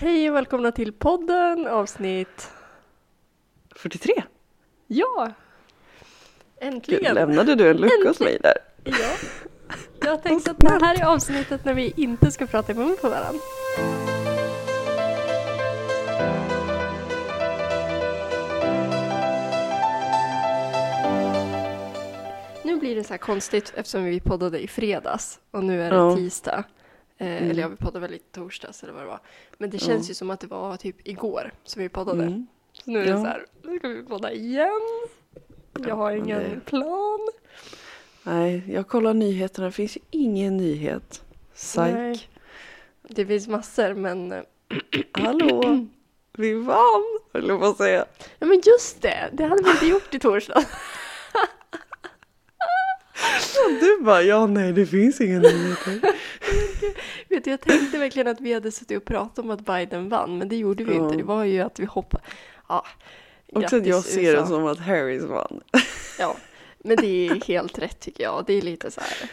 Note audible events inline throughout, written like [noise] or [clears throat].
Hej och välkomna till podden avsnitt... 43? Ja! Gud, Äntligen! lämnade du en lucka hos mig där? Ja. Jag tänkte att det här är avsnittet när vi inte ska prata i mun på varandra. Nu blir det så här konstigt eftersom vi poddade i fredags och nu är det Ja. tisdag. Eh, Mm. Eller ja, vi poddade väl i torsdags eller vad det var. Men det Ja. känns ju som att det var typ igår som vi poddade. Mm. Så nu är det Ja. så här, nu ska vi podda igen. Jag har ingen det- plan. Nej, jag kollar nyheterna. Det finns ju ingen nyhet. Psyk. Nej. Det finns massor men, eh, [clears throat] Hallå? Vi vann, höll jag på att säga. ja men just det, det hade vi inte gjort i torsdag. [laughs] Och du bara, ja nej det finns inga nyheter. [laughs] Vet du, jag tänkte verkligen att vi hade suttit och pratat om att Biden vann, men det gjorde vi Ja. inte. Det var ju att vi hoppade. Ja, Också att jag ser det USA. som att Harris vann. Ja, men det är helt rätt tycker jag. Det är lite så här.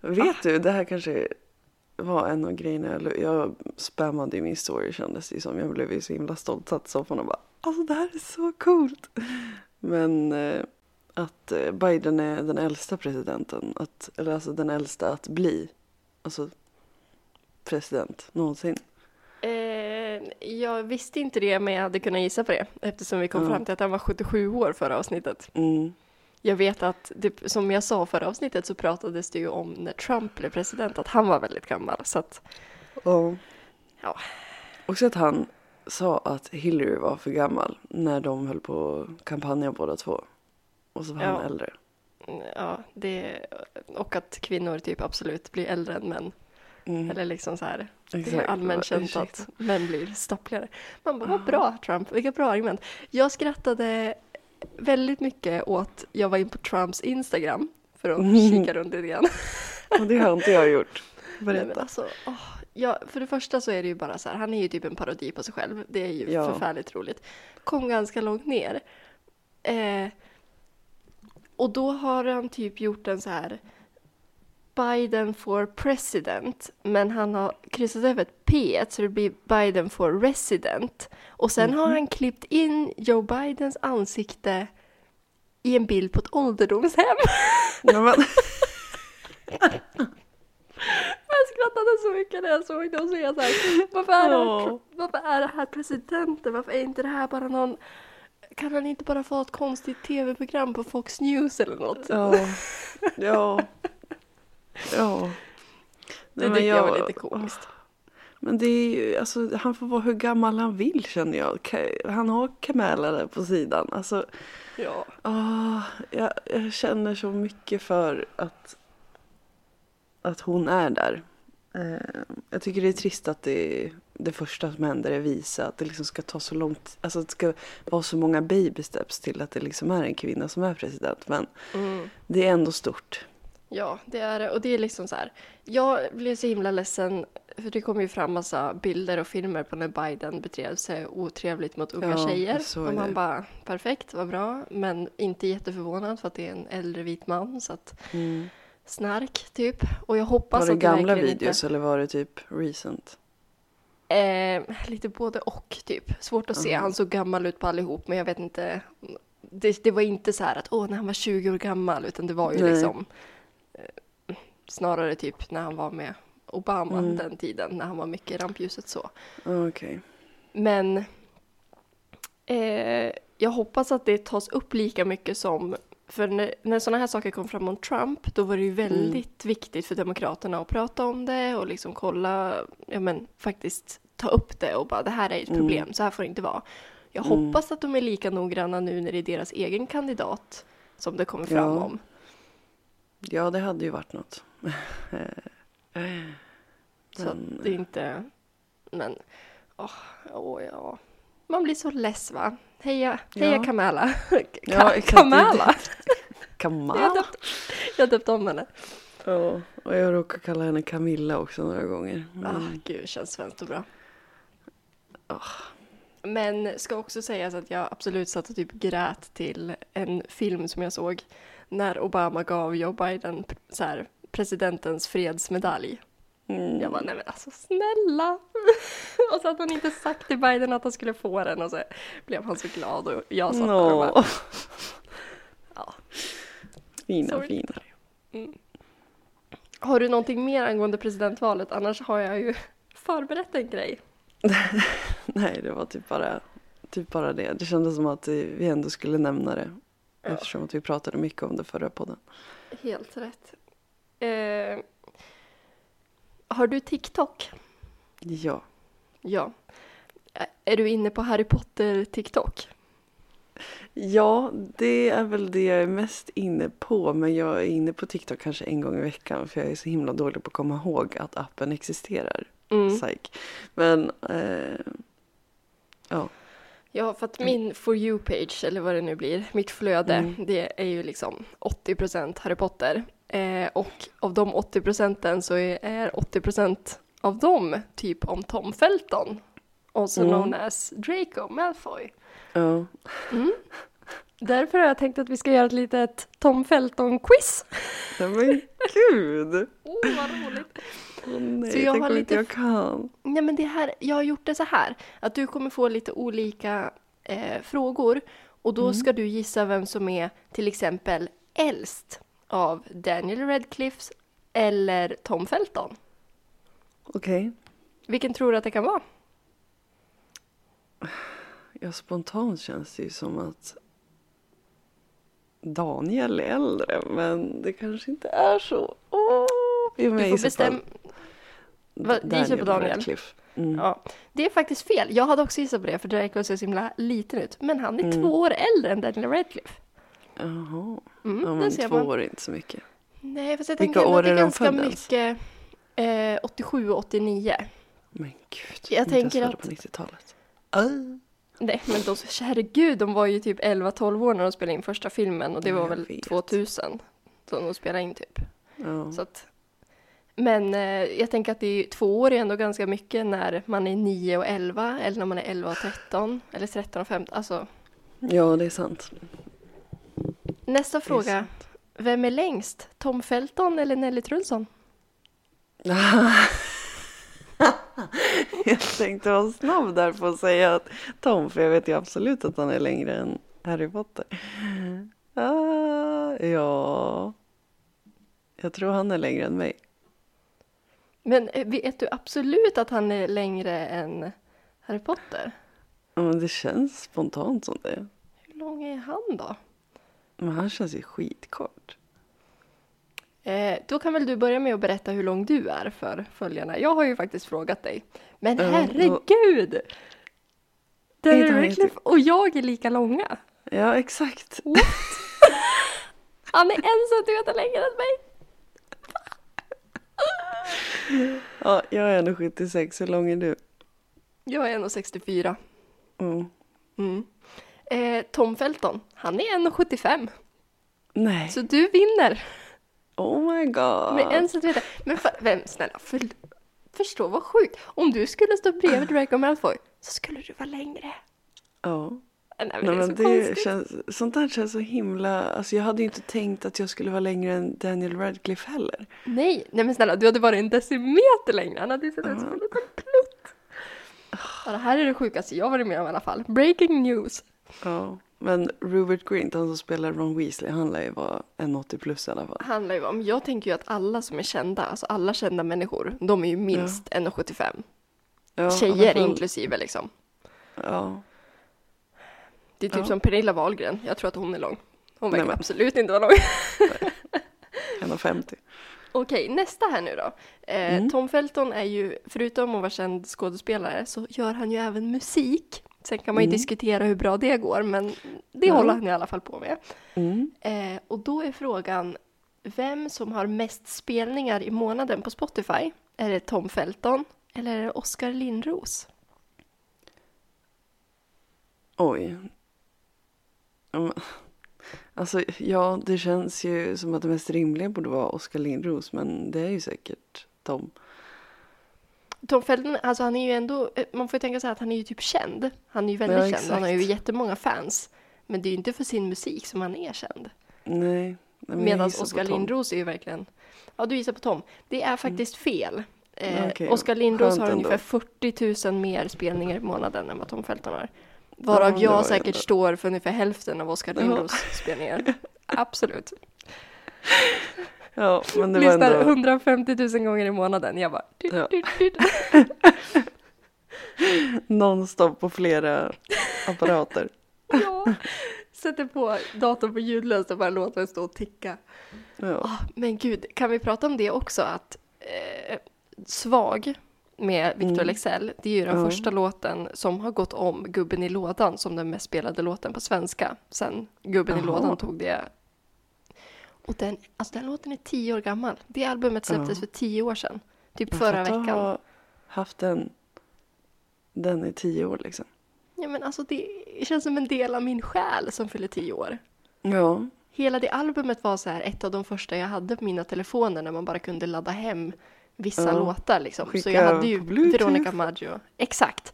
Vet du, det här kanske var en av grejerna jag, jag spammade i min story kändes det som. Jag blev ju så himla stolt. Satt i soffan och bara, alltså det här är så coolt. Men eh, att eh, Biden är den äldsta presidenten, att, eller alltså den äldsta att bli, alltså president någonsin. Eh, jag visste inte det, men jag hade kunnat gissa på det eftersom vi kom Ja. fram till att han var 77 år förra avsnittet. Mm. Jag vet att, det, som jag sa förra avsnittet så pratades det ju om när Trump blev president, att han var väldigt gammal. Så att, Och Ja. också att han sa att Hillary var för gammal när de höll på att kampanja båda två. Och så var Ja. han äldre. ja, det, och att kvinnor typ absolut blir äldre än män. Mm. Eller liksom så här, det är Exakt. allmänt känt att män blir stappligare. Man bara, vad bra Trump, vilka bra argument. Jag skrattade väldigt mycket åt, jag var in på Trumps Instagram för att Mm. [laughs] kika runt lite grann. Och det har inte jag gjort. Nej, Berätta. alltså, åh, ja, för det första så är det ju bara så här, han är ju typ en parodi på sig själv. Det är ju Ja. förfärligt roligt. Kom ganska långt ner. Eh, och då har han typ gjort en så här Biden for president, men han har kryssat över ett P så det blir Biden for resident. Och sen har han klippt in Joe Bidens ansikte i en bild på ett ålderdomshem. Ja, men, [laughs] Jag skrattade så mycket när jag såg det och så är jag så här, varför är, det här, varför är det här presidenten? Varför är inte det här bara någon, kan han inte bara få ett konstigt tv-program på Fox News eller något? ja. Ja. Ja. det Nej, tycker jag var lite komiskt. Men det är ju, alltså han får vara hur gammal han vill känner jag. Han har Kamala där på sidan. Alltså, Ja. ah, jag, jag känner så mycket för att, att hon är där. Eh, jag tycker det är trist att det, det första som händer är visa att det liksom ska ta så långt, alltså att det ska vara så många baby steps till att det liksom är en kvinna som är president. Men Mm. det är ändå stort. Ja, det är det. Och det är liksom så här. Jag blev så himla ledsen, för det kom ju fram massa bilder och filmer på när Biden betedde sig otrevligt mot unga Ja, tjejer. Och man bara, perfekt, vad bra. Men inte jätteförvånad för att det är en äldre vit man. Så att Mm. Snark, typ. Och jag hoppas Var det att gamla videos eller var det typ recent? Eh, lite både och, typ. Svårt att se. Han såg gammal ut på allihop, men jag vet inte. Det, det var inte så här att åh, när han var 20 år gammal, utan det var ju Nej. liksom eh, snarare typ när han var med Obama Mm. den tiden, när han var mycket i rampljuset så. Ah, Okej. Men eh, jag hoppas att det tas upp lika mycket som för när, när sådana här saker kom fram om Trump, då var det ju väldigt viktigt för Demokraterna att prata om det och liksom kolla, ja men faktiskt ta upp det och bara det här är ett Mm. problem, så här får det inte vara. Jag Mm. hoppas att de är lika noggranna nu när det är deras egen kandidat som det kommer fram Ja. om. Ja, det hade ju varit något. Så Men- att det är inte, men, åh, åh ja. Man blir så less va? Heja, heja Ja. Kamala. Ja, Ka- exakt. Kamala. [laughs] Jag Kamala. döpte, jag döpte om henne. Ja, och jag råkar kalla henne Camilla också några gånger. Ah, Mm. gud, känns svenskt och bra. Ah. Men ska också sägas att jag absolut satt och typ grät till en film som jag såg när Obama gav Joe Biden så här, presidentens fredsmedalj. Mm. Jag bara, nej men alltså snälla! [laughs] och så att han inte sagt till Biden att han skulle få den och så blev han så glad och jag satt där och bara, [laughs] ja. Fina, Sorry. fina. Har du någonting mer angående presidentvalet? Annars har jag ju [laughs] förberett en grej. Nej, det var typ bara, typ bara det. Det kändes som att vi ändå skulle nämna det. Ja. Eftersom att vi pratade mycket om det förra podden. Helt rätt. Eh, har du TikTok? Ja. Ja. Är du inne på Harry Potter TikTok? Ja, det är väl det jag är mest inne på. Men jag är inne på TikTok kanske en gång i veckan. För jag är så himla dålig på att komma ihåg att appen existerar. Mm. Psych. Men, eh, ja. Ja, för att min For You-page, eller vad det nu blir, mitt flöde, Mm. det är ju liksom 80% Harry Potter. Eh, och av de 80 procenten så är, är 80 procent av dem typ om Tom Felton. Also Mm. known as Draco Malfoy. ja. Därför har jag tänkt att vi ska göra ett litet Tom Felton-quiz. Nej, Men gud! Åh, vad roligt! Åh nej, Så jag tänk har lite jag kan. Nej men det här, jag har gjort det så här, att du kommer få lite olika eh, frågor och då ska du gissa vem som är till exempel äldst av Daniel Radcliffe eller Tom Felton. Okej. Vilken tror du att det kan vara? Ja, spontant känns det ju som att Daniel är äldre, men det kanske inte är så. Vi Du får bestämma. Gissar på Daniel? Mm. Ja, det är faktiskt fel. Jag hade också gissat på det för Draco ser så himla liten ut. Men han är Mm. två år äldre än Daniel Radcliffe. Jaha. Mm, ja, men två man. år är inte så mycket. Nej, fast jag Vilka år är de ganska födda mycket eh, 87 och 89. Men gud, Jag inte tänker att- på 90-talet. Ah. Nej, men de, herregud, de var ju typ 11-12 år när de spelade in första filmen och det var Jag väl vet. 2000 som de spelade in typ. Ja. Så att, men eh, jag tänker att det är, två år är ändå ganska mycket när man är 9 och 11 eller när man är 11 och 13 eller 13 och 15. Alltså, ja, det är sant. nästa Det är fråga. sant. Vem är längst? Tom Felton eller Nelly Trulsson? [laughs] [laughs] jag tänkte vara snabb där på att säga att Tom, för jag vet ju absolut att han är längre än Harry Potter. Ah, ja, jag tror han är längre än mig. Men eh, vet du absolut att han är längre än Harry Potter? Ja, Men det känns spontant som det. Hur lång är han då? Men han känns ju skitkort. Eh, då kan väl du börja med att berätta hur lång du är för följarna. Jag har ju faktiskt frågat dig. Men då- herregud! Inte han Radcliffe och jag är lika långa. Ja, exakt. Han [laughs] är en centimeter längre än mig. [laughs] Ja, jag är 1,76. Hur lång är du? Jag är 1,64. Mm. Mm. Eh, Tom Felton, han är 1,75. Nej. Så du vinner Oh my god. med en centimeter. Men för, vem, snälla, för, förstå vad sjukt. Om du skulle stå bredvid Draco Malfoy så skulle du vara längre. Ja. Nej, men Nej, det är men så det känns, sånt där känns så himla... Alltså jag hade ju inte tänkt att jag skulle vara längre än Daniel Radcliffe heller. Nej, nej men snälla, du hade varit en decimeter längre. Han hade ju sett ut som en liten plutt. Ja, det här är det sjukaste jag varit med om i alla fall. Breaking news. Ja. Men Rupert Grint, han som spelar Ron Weasley, han lär ju vara en 80 plus i alla fall. Handlar ju om, jag tänker ju att alla som är kända, alltså alla kända människor, de är ju minst 1,75. Ja, i alla Tjejer fall- inklusive liksom. Ja. Det är typ Ja. som Pernilla Wahlgren, jag tror att hon är lång. Hon Nej, verkar men. absolut inte vara lång. 1,50. Okej, nästa här nu då. Eh, Mm. Tom Felton är ju, förutom att vara känd skådespelare, så gör han ju även musik. Sen kan man ju Mm. diskutera hur bra det går, men det Ja. håller han i alla fall på med. Mm. Eh, och då är frågan, vem som har mest spelningar i månaden på Spotify? Är det Tom Felton eller är det Oskar Lindros? Oj. Alltså, ja, det känns ju som att det mest rimliga borde vara Oskar Lindros, men det är ju säkert Tom. Tom Felton, alltså han är ju ändå, eh, man får ju tänka sig att han är ju typ känd. Han är ju väldigt Ja, känd, exakt. han har ju jättemånga fans. Men det är ju inte för sin musik som han är känd. Nej. Medan Oskar. Lindros är ju verkligen, ja du gissar på Tom. Det är faktiskt fel. Eh, Okej, Oskar Lindros har ungefär 40 000 mer spelningar i månaden än vad Tom Felton har. Varav Ja, jag säkert ändå- står för ungefär hälften av Oskar Ja. Lindros spelningar. [laughs] Absolut. Ja, men det Lyssnar ändå... 150 000 gånger i månaden. Jag bara... Ja. [laughs] nonstop på flera apparater. [laughs] Ja. Sätter på datorn på ljudlöst och bara låter den stå och ticka. Ja. Ah, men gud, kan vi prata om det också? Att eh, Svag med Victor Mm. Leksell, det är ju den Ja. första låten som har gått om Gubben i lådan som den mest spelade låten på svenska. Sen Gubben i Jaha. lådan tog det. Och den, alltså den låten är tio år gammal. Det albumet släpptes Ja. för tio år sedan. Typ Men förra veckan. ha haft den, den i tio år liksom. Ja men alltså det känns som en del av min själ som fyller tio år. Ja, Hela det albumet var så här ett av de första jag hade på mina telefoner när man bara kunde ladda hem vissa Ja. låtar liksom. Så Skicka jag hade ju. Veronica Maggio. Exakt.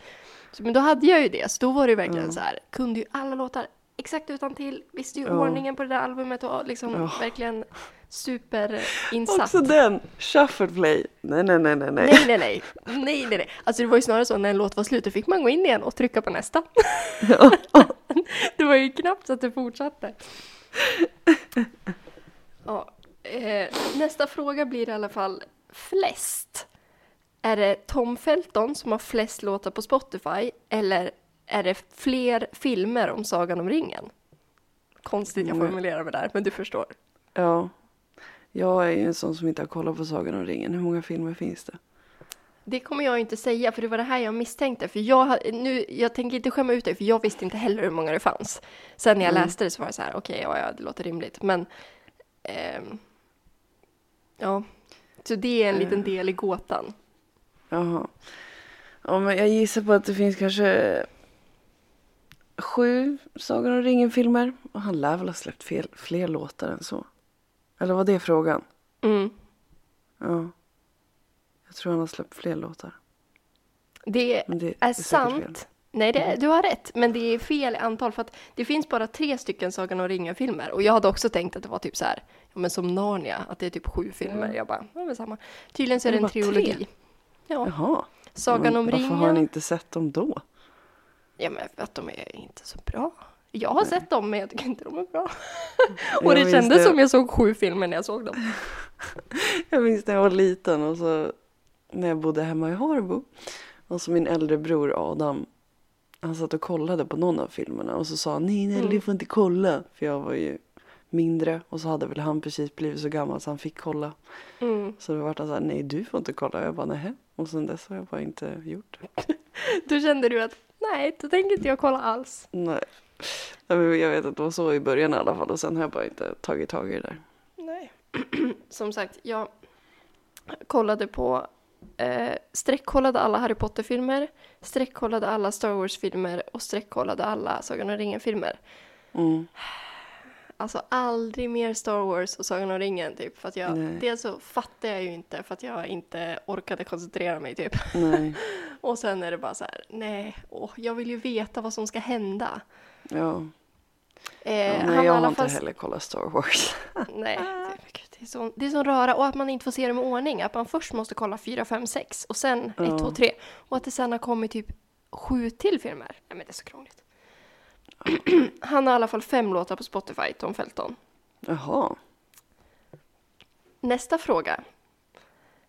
Så, men då hade jag ju det, så då var det ju verkligen Ja. så här, kunde ju alla låtar exakt utan till, visste ju Ja. ordningen på det där albumet och liksom Ja. verkligen superinsatt. också den! Shuffle play. Nej, nej, nej, nej, nej. Nej, nej, nej. Nej, nej, nej. Alltså det var ju snarare så när en låt var slut, då fick man gå in igen och trycka på nästa. [laughs] det var ju knappt så att det fortsatte. [laughs] Ja, eh, nästa fråga blir i alla fall flest. Är det Tom Felton som har flest låtar på Spotify eller är det fler filmer om Sagan om ringen? Konstigt jag Mm. formulerar mig där, men du förstår. Ja. Jag är ju en sån som inte har kollat på Sagan om ringen. Hur många filmer finns det? Det kommer jag inte säga, för det var det här jag misstänkte. För jag, nu, jag tänker inte skämma ut dig, för jag visste inte heller hur många det fanns. Sen när jag Mm. läste det så var det så här, okej, ja, ja, det låter rimligt. Men, ehm, ja, så det är en liten Eh. del i gåtan. Jaha. Ja, men jag gissar på att det finns kanske sju Sagan om ringen-filmer. Och han lär väl ha släppt fel, fler låtar än så. Eller var det frågan? Mm. Ja. Jag tror han har släppt fler låtar. Det det, det är säkert fel. sant. Nej, det, du har rätt, men det är fel antal för att det finns bara tre stycken Sagan om ringen-filmer. Och jag hade också tänkt att det var typ så här, ja men som Narnia, att det är typ sju filmer. Ja. Jag bara, ja men samma. Tydligen så är Det det en trilogi. tre? Ja, Jaha. Sagan Men om Varför ringen. har han inte sett dem då? Ja, men att de är inte så bra. Jag har sett dem, men jag tycker inte de är bra. [laughs] Och det kändes det. som jag såg sju filmer när jag såg dem. [laughs] Jag minns när jag var liten och så när jag bodde hemma i Harbo. Och så min äldre bror Adam. Han satt och kollade på någon av filmerna och så sa han nej, nej, Mm. du får inte kolla. För jag var ju mindre och så hade väl han precis blivit så gammal så han fick kolla. Mm. Så då var han så här, nej du får inte kolla. Jag bara, nej. Och sen dess har jag bara inte gjort det. [laughs] Då kände du att nej, då tänker inte jag kolla alls. Nej. Nej, men Jag vet att det var så i början i alla fall och sen har jag bara inte tagit tag i det där. Nej. [clears throat] Som sagt, jag kollade på eh, streckkollade alla Harry Potter-filmer, streckkollade alla Star Wars-filmer och streckkollade alla Sagan om ringen-filmer. Mm. Alltså aldrig mer Star Wars och Sagan om ringen typ. För att jag, Nej. dels så fattar jag ju inte för att jag inte orkade koncentrera mig typ. [laughs] Och sen är det bara så här, nej, åh, jag vill ju veta vad som ska hända. Ja. Eh, ja nej, jag har inte fall- heller kollat Star Wars. [laughs] Nej, det, [laughs] gud, det är så, det är så röra och att man inte får se dem i ordning. Att man först måste kolla 4, 5, 6 och sen 1, Ja. 2, 3. Och att det sen har kommit typ sju till filmer. Nej men det är så krångligt. [clears throat] Han har i alla fall fem låtar på Spotify, Tom Felton. Jaha. Nästa fråga.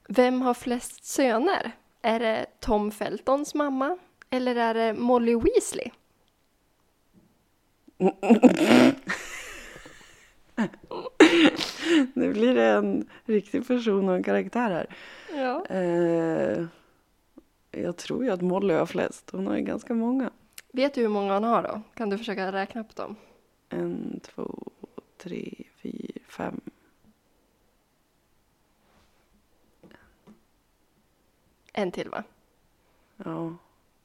Vem har flest söner? Är det Tom Feltons mamma? Eller är det Molly Weasley? [laughs] Nu blir det en riktig person och en karaktär här. Ja. Eh, jag tror ju att Molly har flest. Hon har ju ganska många. Vet du hur många han har då? Kan du försöka räkna på dem? En, två, tre, fyra, fem. En till va? Ja,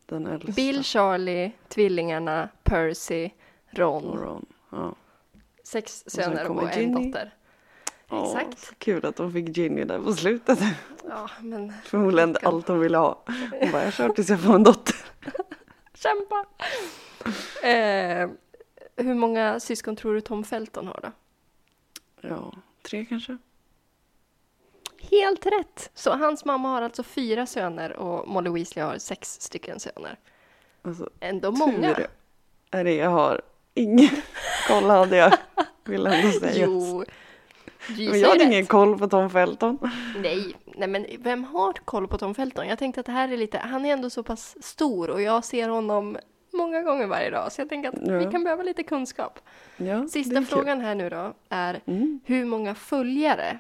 den äldsta. Bill, Charlie, tvillingarna, Percy, Ron. och Ron. Ja. Sex söner kommer och en dotter. Åh, Exakt. kul att de fick Ginny där på slutet. Ja, men Förmodligen allt de ville ha. Hon bara, jag kör tills jag får en dotter. [laughs] kämpa! eh, hur många syskon tror du Tom Felton har då? Ja, tre kanske. helt rätt! Så hans mamma har alltså fyra söner och Molly Weasley har sex stycken söner. Alltså, Ändå många. tur är det jag har. Ingen koll hade jag. Vill ändå säga. Jo, du Men jag hade ingen koll på Tom Felton. Nej, nej, men vem har koll på Tom Felton? Jag tänkte att det här är lite, han är ändå så pass stor och jag ser honom många gånger varje dag. Så jag tänker att Ja. vi kan behöva lite kunskap. Ja, Sista är kul. frågan här nu då är Mm. hur många följare,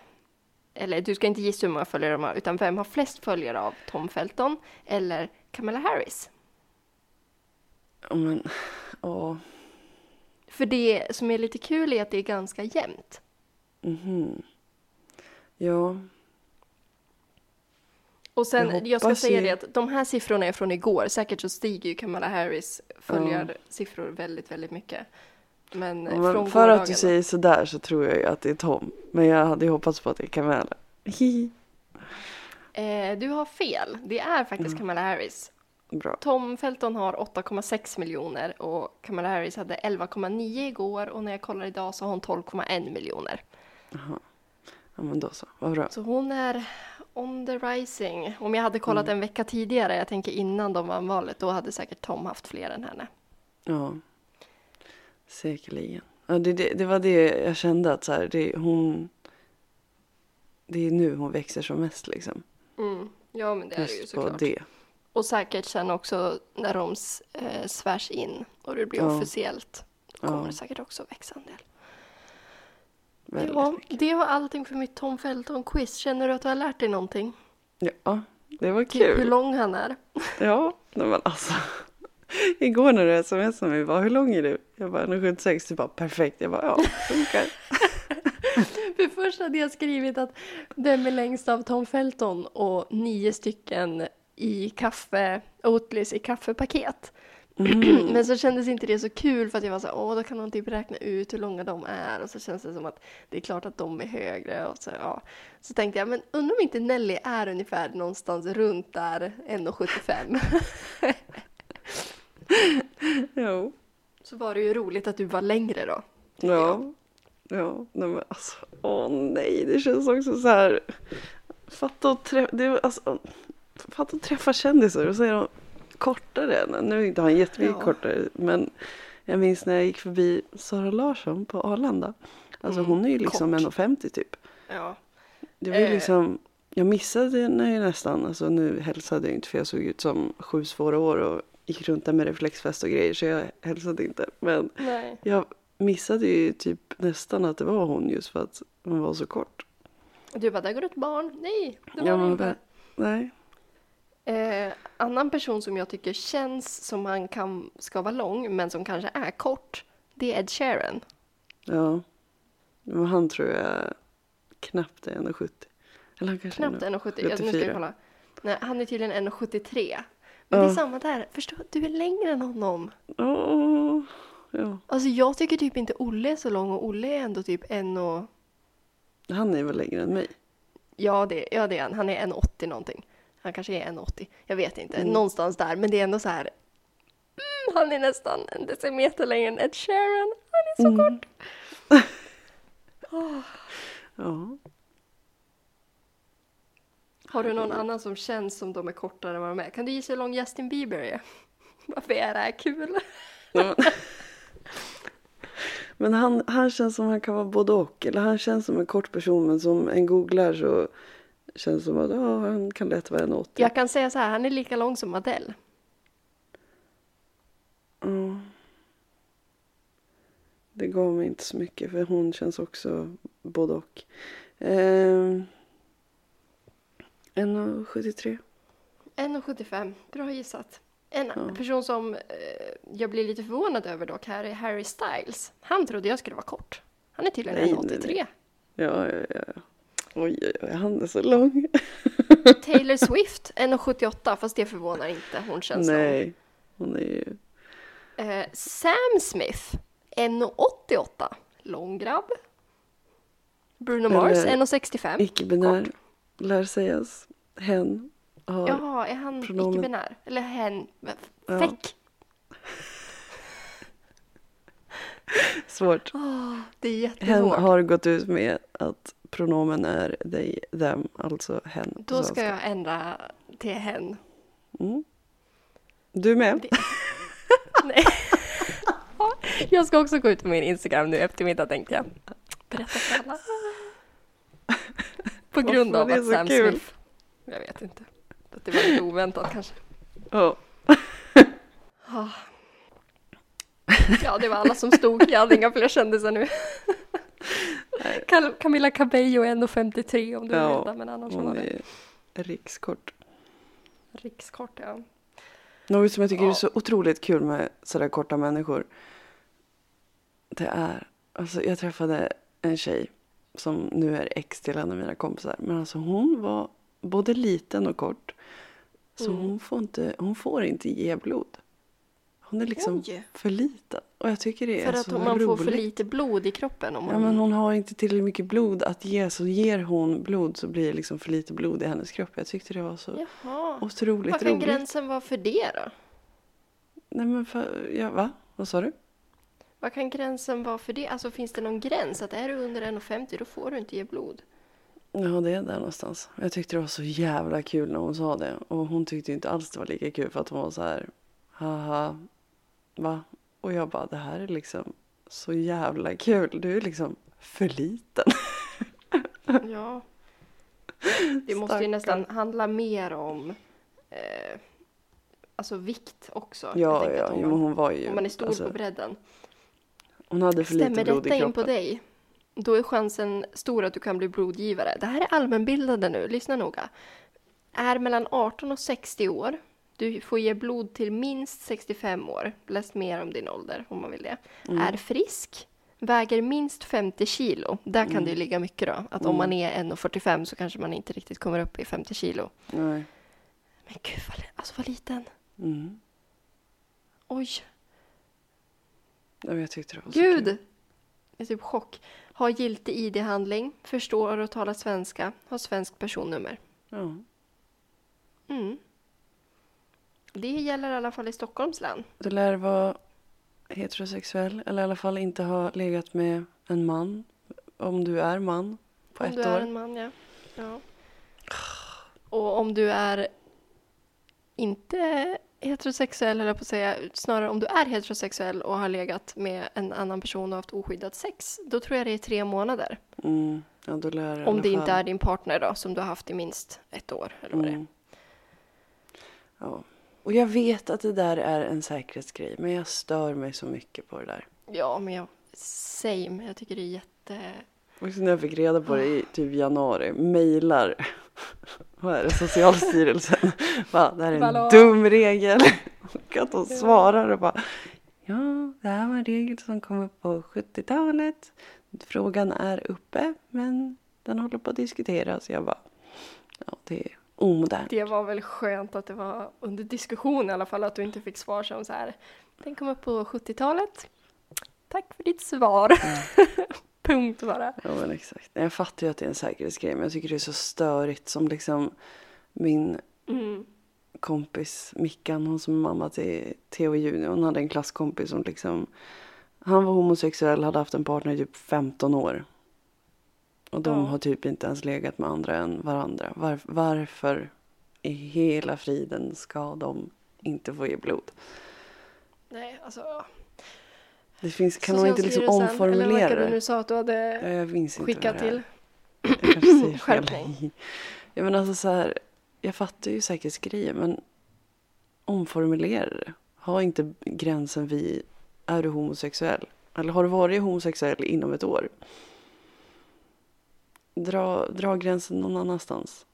eller du ska inte gissa hur många följare de har, utan vem har flest följare av Tom Felton eller Kamala Harris? Ja, men, åh. För det som är lite kul är att det är ganska jämnt. Mhm. Ja, Och sen, Jag jag, ska säga det att de här siffrorna är från igår. Säkert så stiger ju Kamala Harris följarsiffror väldigt, väldigt mycket. Men, Ja, men från för att du säger sådär så tror jag ju att det är Tom. Men jag hade ju hoppats på att det är Kamala. [laughs] Eh, du har fel. Det är faktiskt Mm. Kamala Harris. Bra. Tom Felton har 8,6 miljoner och Kamala Harris hade 11,9 igår och när jag kollar idag så har hon 12,1 miljoner. Ja men då så, vad bra. Så hon är on the rising. Om jag hade kollat Mm. en vecka tidigare, jag tänker innan de vann valet, då hade säkert Tom haft fler än henne. Ja. Säkerligen. Ja, det, det, det var det jag kände att så här, det, hon... Det är nu hon växer som mest liksom. Mm. Ja, men det är det ju såklart. det. Och säkert sen också när de eh, svärs in och det blir Ja. officiellt. Då kommer Ja. det säkert också växa en del. Ja, det var allting för mitt Tom Felton-quiz. Känner du att du har lärt dig någonting? Ja, det var Typ hur kul. lång han är? [laughs] Ja, men alltså. Igår när du smsade mig, bara, hur lång är du? Jag bara, 1,76. Du bara, perfekt. Jag bara, ja, funkar. [laughs] För först hade jag skrivit att vem är längst av Tom Felton och nio stycken i kaffe, Oatleys i kaffepaket. Mm. [clears throat] Men så kändes inte det så kul för att jag var så här, åh då kan man typ räkna ut hur långa de är och så känns det som att det är klart att de är högre och så ja. Så tänkte jag, men undrar om inte Nelly är ungefär någonstans runt där 1,75. [laughs] Jo. Så var det ju roligt att du var längre då. Ja. jag. Ja, nej men alltså, åh nej, det känns också så här. Fatta att träffa, det, alltså, fatta att träffa kändisar och de kortare än. Nu är inte han jättemycket Ja. kortare, men jag minns när jag gick förbi Sara Larsson på Arlanda. Alltså Mm, hon är ju liksom kort. 1,50 typ. Ja. Det var ju Eh. liksom, jag missade henne ju nästan, alltså nu hälsade jag inte för jag såg ut som sju svåra år och gick runt där med reflexväst och grejer så jag hälsade inte. Men Nej. jag missade ju typ nästan att det var hon just för att hon var så kort. Du bara, där går ett barn. Nej, det var Ja, men inte. Nej. Eh, annan person som jag tycker känns som han kan, ska vara lång, men som kanske är kort, det är Ed Sheeran. Ja. Men han tror jag knappt är 1,70. Eller han kanske Knappt är 1,70. Jag, nu ska jag 74. kolla. Nej, han är tydligen 1,73. Men det är Ja. samma där. Förstå, du är längre än honom. Åh, ja. Alltså jag tycker typ inte Olle är så lång och Olle är ändå typ en och... Han är väl längre än mig. Ja, det, ja, det är han. Han är 1,80 någonting. Han kanske är 1,80. Jag vet inte. Mm. Någonstans där. Men det är ändå så här... Mm, han är nästan en decimeter längre än Ed Sheeran. Han är så Mm. kort. [laughs] Ja. Har du någon annan som känns som de är kortare än vad de är? Kan du gissa hur lång Justin Bieber är? [laughs] Varför är det här kul? Ja, Men han, han känns som han kan vara både och. Eller han känns som en kort person men som en googlar så känns som att ja, han kan lätt vara en 80. Jag kan säga så här, han är lika lång som Adele. Ja. Det gav mig inte så mycket för hon känns också både och. Ehm, 1,73. 1,75. Bra gissat. En Ja. person som eh, jag blir lite förvånad över dock här är Harry Styles. Han trodde jag skulle vara kort. Han är tydligen Nej, 1,83. nej, Ja, ja, ja. Ja. Oj, oj, oj, han är så lång. [laughs] Taylor Swift 1,78 fast det förvånar inte. Hon känns lång. Nej, hon är ju... Eh, Sam Smith 1,88. Lång grabb. Bruno Mars Eller- 1,65. Icke-binär, lär sägas. Hen har... Jaha, är han pronomen. icke-binär? Eller hen? Ja. Fäck? [laughs] Svårt. Åh, det är Hen jättesvårt. har gått ut med att pronomen är they, them, alltså hen. Då ska jag ändra till hen. Mm. Du med? [laughs] Nej. [laughs] Jag ska också gå ut på min Instagram nu i eftermiddag tänkte jag. Berätta för alla. [laughs] På grund av det att Sam kul? Smith. Jag vet inte. Att det var lite oväntat kanske. Ja. Ah. Ja, det var alla som stod. Jag hade inga fler kändisar nu. Cam- Camilla Cabello är 1,53 om du vill Ja, veta, men annars var Hon det är rikskort. rikskort. Ja. Något som jag tycker Ja. är så otroligt kul med sådär korta människor. Det är, alltså jag träffade en tjej som nu är ex till en av mina kompisar. Men alltså hon var både liten och kort. Så Mm. hon, får inte, hon får inte ge blod. Hon är liksom Oj. för liten. Och jag tycker det är För att man roligt. får för lite blod i kroppen om man... Ja, men hon har inte tillräckligt mycket blod att ge. Så ger hon blod så blir det liksom för lite blod i hennes kropp. Jag tyckte det var så Jaha. otroligt Vad kan roligt. gränsen vara för det då? Nej men för, ja, va? Vad sa du? Vad kan gränsen vara för det? Alltså finns det någon gräns? Att är du under 1,50 då får du inte ge blod? Ja, det är där någonstans. Jag tyckte det var så jävla kul när hon sa det. Och hon tyckte inte alls det var lika kul för att hon var så här, haha, va? Och jag bara, det här är liksom så jävla kul. Du är liksom för liten. [laughs] Ja. Det måste ju Stackarn. nästan handla mer om eh, alltså vikt också. Ja, ja, om, jo, hon var ju, om man är stor alltså, på bredden. hon hade för lite Stämmer blod i detta in kroppen. på dig? Då är chansen stor att du kan bli blodgivare. Det här är allmänbildande nu, lyssna noga. Är mellan 18 och 60 år. Du får ge blod till minst 65 år. Läs mer om din ålder om man vill det. Mm. Är frisk. Väger minst 50 kilo. Där kan det ju ligga mycket då. Att om man är 1,45 så kanske man inte riktigt kommer upp i 50 kilo. Nej. Men gud vad, alltså vad liten. Mm. Oj, Ja, Jag tyckte det var så gud. kul. Jag är typ chock. Har giltig ID-handling. Förstår och talar svenska. Har svenskt personnummer. Ja. Mm. Det gäller i alla fall i Stockholms län. Du lär vara heterosexuell. Eller i alla fall inte ha legat med en man. Om du är man. På om ett du år. är en man, ja. ja. Och om du är inte heterosexuell, eller på att säga, snarare om du är heterosexuell och har legat med en annan person och haft oskyddat sex, då tror jag det är tre månader. Mm. Ja, Om det inte är din partner då, som du har haft i minst ett år. Eller vad det är. Mm. Ja. Och jag vet att det där är en säkerhetsgrej. Men jag stör mig så mycket på det där. Ja, men jag, same. Jag tycker det är jätte... Och så när jag fick reda på det i typ januari. Mejlar. [laughs] Vad är det? Socialstyrelsen. [laughs] Va, det här är en Hallå? dum regel. Och att de svarar och bara. Ja, det här var en regel som kom upp på 70-talet. Frågan är uppe men den håller på att diskuteras. Jag bara. Ja, det är omodernt. Det var väl skönt att det var under diskussion i alla fall, att du inte fick svar som så här. Den kom upp på 70-talet. Tack för ditt svar. [laughs] Punkt bara. Ja men exakt. Jag fattar ju att det är en säkerhetsgrej men jag tycker det är så störigt som liksom min Mm. kompis Mickan, hon som är mamma till Theo Junior, hon hade en klasskompis som liksom han var homosexuell, hade haft en partner i typ 15 år. Och de Ja. har typ inte ens legat med andra än varandra. Var, varför i hela friden ska de inte få ge blod? Nej, alltså. Det finns, kan de inte liksom omformulera Eller vad du det? nu sa att du hade skickat det till. Jag kanske säger [laughs] fel. [laughs] Ja, men alltså så här, jag fattar ju säkerhetsgrejer men omformulera det. Ha inte gränsen vid är du homosexuell? Eller har du varit homosexuell inom ett år? Dra, dra gränsen någon annanstans.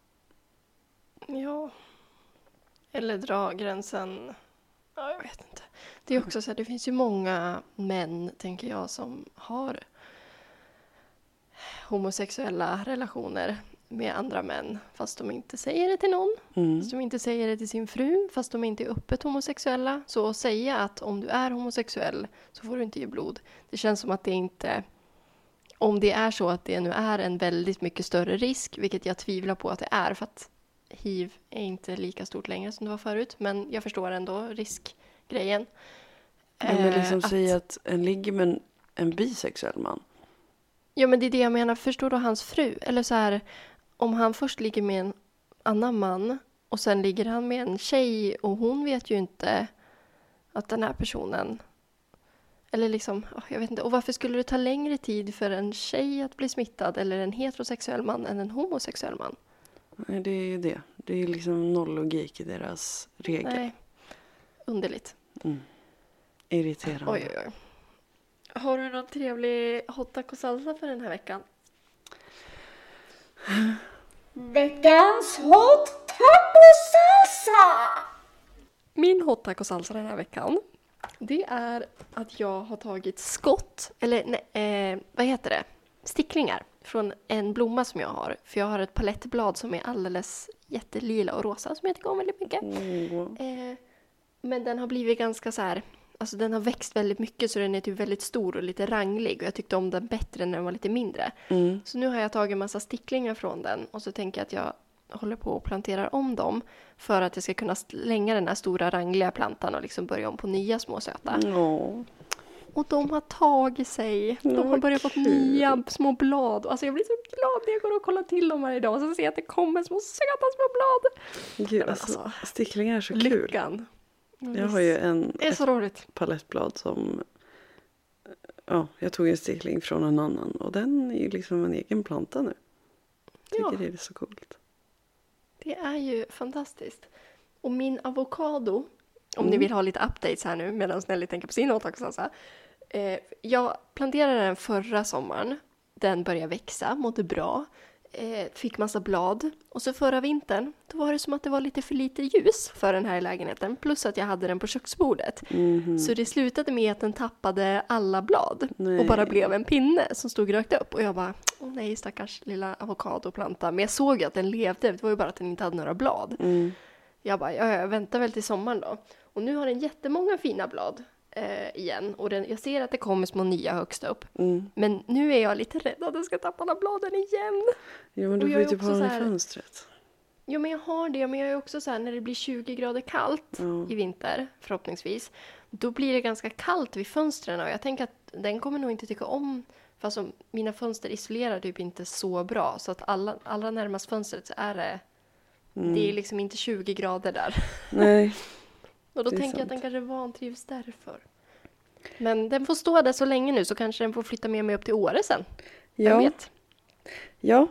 Ja. Eller dra gränsen. Ja, jag vet inte. Det är också så här, det finns ju många män, tänker jag, som har homosexuella relationer med andra män. Fast de inte säger det till någon. Mm. Fast de inte säger det till sin fru. Fast de inte är öppet homosexuella. Så att säga att om du är homosexuell så får du inte ge blod. Det känns som att det inte... Om det är så att det nu är en väldigt mycket större risk, vilket jag tvivlar på att det är, för att hiv är inte lika stort längre som det var förut. Men jag förstår ändå riskgrejen. Ja, men Eh, liksom att- säga att en ligger med en, bisexuell man. Ja, men det är det jag menar. Förstår du hans fru? Eller så här, om han först ligger med en annan man och sen ligger han med en tjej och hon vet ju inte att den här personen... Eller liksom, ja, jag vet inte. Och varför skulle det ta längre tid för en tjej att bli smittad eller en heterosexuell man än en homosexuell man? Nej, det är ju det. Det är liksom noll logik i deras regler. Nej. Underligt. Mm. Irriterande. Oj, oj, oj. Har du någon trevlig hot taco salsa för den här veckan? [laughs] Veckans hot taco-salsa! Min hot taco salsa den här veckan, det är att jag har tagit skott, eller nej, eh, vad heter det? Sticklingar från en blomma som jag har. För jag har ett palettblad som är alldeles jättelila och rosa som jag tycker om väldigt mycket. Mm. Eh, men den har blivit ganska så här, alltså den har växt väldigt mycket så den är typ väldigt stor och lite ranglig och jag tyckte om den bättre när den var lite mindre. Mm. Så nu har jag tagit en massa sticklingar från den och så tänker jag att jag håller på och planterar om dem för att jag ska kunna slänga den här stora rangliga plantan och liksom börja om på nya små söta. Ja. Och de har tagit sig. De har börjat få kul. nya små blad. Alltså jag blir så glad när jag går och kollar till dem varje dag och så ser jag att det kommer små söta små blad. Gud, men alltså, alltså, sticklingar är så kul. Lyckan. Jag har ju en, Det är så roligt. palettblad som... Ja, jag tog en stickling från en annan och den är ju liksom en egen planta nu. Tycker Ja. det är så coolt. Det är ju fantastiskt. Och min avokado, om ni Mm. vill ha lite updates här nu medan Nelly tänker på sin åtakelsalsa. Eh, jag planterade den förra sommaren. Den började växa, mådde bra. Eh, fick massa blad. Och så förra vintern, då var det som att det var lite för lite ljus för den här lägenheten. Plus att jag hade den på köksbordet. Mhm. Så det slutade med att den tappade alla blad Nej. och bara blev en pinne som stod rakt upp. Och jag bara, åh nej stackars lilla avokadoplanta. Men jag såg ju att den levde, det var ju bara att den inte hade några blad. Mm. Jag bara, ja, jag väntar väl till sommaren då. Och nu har den jättemånga fina blad eh, igen. Och den, jag ser att det kommer små nya högst upp. Mm. Men nu är jag lite rädd att den ska tappa alla bladen igen. Jo, men du får ju typ ha den i fönstret. Jo, men jag har det. Men jag är också så här, när det blir 20 grader kallt Ja. i vinter, förhoppningsvis, då blir det ganska kallt vid fönstren. Och jag tänker att den kommer nog inte tycka om, för alltså, mina fönster isolerar typ inte så bra. Så att alla, allra närmast fönstret så är det, Mm. det är liksom inte 20 grader där. Nej, [laughs] Och då tänker jag att den sant. kanske vantrivs därför. Men den får stå där så länge nu så kanske den får flytta med mig upp till Åre sen. Jag ja, vet. ja.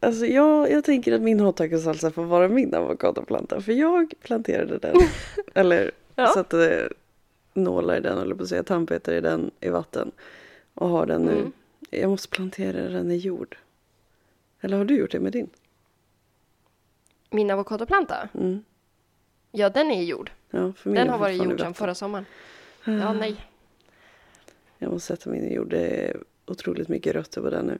Alltså jag, jag tänker att min hot får vara min avokadoplanta. För jag planterade den. [laughs] eller Ja. satte nålar i den, eller på att säga tandpetare i den i vatten. Och har den nu. Mm. Jag måste plantera den i jord. Eller har du gjort det med din? Min avokadoplanta, Mm. Ja den är i jord. Ja, för min Den har varit gjord sedan förra sommaren. Ja, nej. Jag måste sätta min i jord. Det är otroligt mycket rötter på den nu.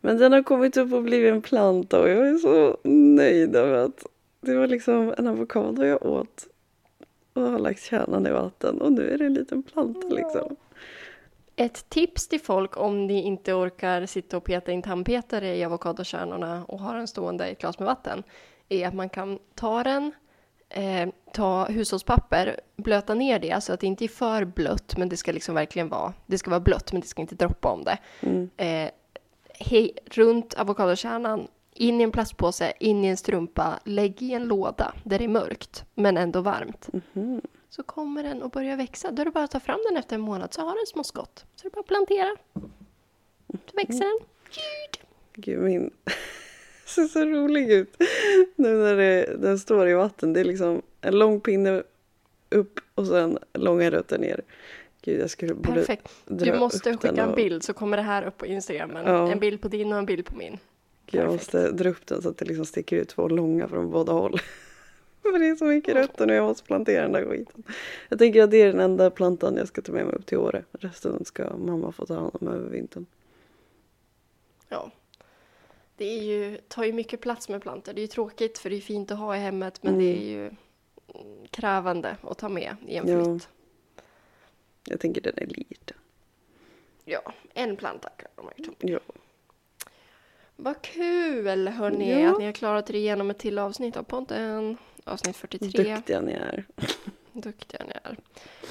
Men den har kommit upp och blivit en planta och jag är så nöjd över att det var liksom en avokado jag åt och har lagt kärnan i vatten och nu är det en liten planta liksom. Ett tips till folk om ni inte orkar sitta och peta in tandpetare i avokadokärnorna och ha den stående i ett glas med vatten är att man kan ta den, eh, ta hushållspapper, blöta ner det så att det inte är för blött men det ska liksom verkligen vara, det ska vara blött men det ska inte droppa om det. Mm. Eh, hej, runt avokadokärnan, in i en plastpåse, in i en strumpa, lägg i en låda där det är mörkt men ändå varmt. Mhm. Så kommer den att börja växa. Då är det bara att ta fram den efter en månad så har den små skott. Så är det bara att plantera. Så växer den. Gud min [laughs] ser så rolig ut. Nu när det, den står i vatten. Det är liksom en lång pinne upp och sen långa rötter ner. Gud jag skulle borde Perfekt. Du måste skicka en och- bild så kommer det här upp på Instagramen. Ja. En bild på din och en bild på min. Jag Perfekt. måste dra upp den så att det liksom sticker ut två långa från båda håll. [laughs] För det är så mycket rötter nu, jag måste plantera den där skiten. Jag tänker att det är den enda plantan jag ska ta med mig upp till Åre. Resten ska mamma få ta hand om över vintern. Ja. Det är ju, tar ju mycket plats med plantor. Det är ju tråkigt för det är fint att ha i hemmet men det är ju mm, krävande att ta med i en Ja. flytt. Jag tänker den är liten. Ja, en planta kan man ju ta. Ja. Vad kul hörni Ja. att ni har klarat er igenom ett till avsnitt av podden. Avsnitt 43. Duktiga ni är. [laughs] Duktiga ni är.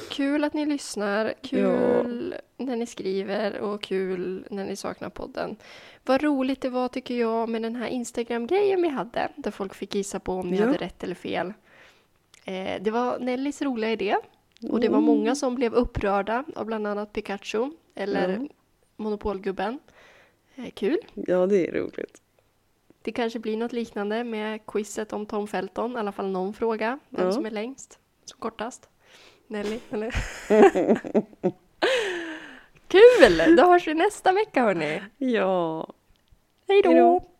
kul att ni lyssnar, kul när ni skriver och kul när ni saknar podden. Vad roligt det var tycker jag med den här Instagram-grejen vi hade, där folk fick gissa på om ni Ja. hade rätt eller fel. Eh, det var Nellys roliga idé och det var Mm. många som blev upprörda av bland annat Pikachu eller Ja. Monopolgubben. Eh, kul. Ja, det är roligt. Det kanske blir något liknande med quizet om Tom Felton, i alla fall någon fråga. Vem Ja. som är längst, som kortast. Nelly, eller? [laughs] Kul! Då hörs vi nästa vecka hörni. Ja. Hej då!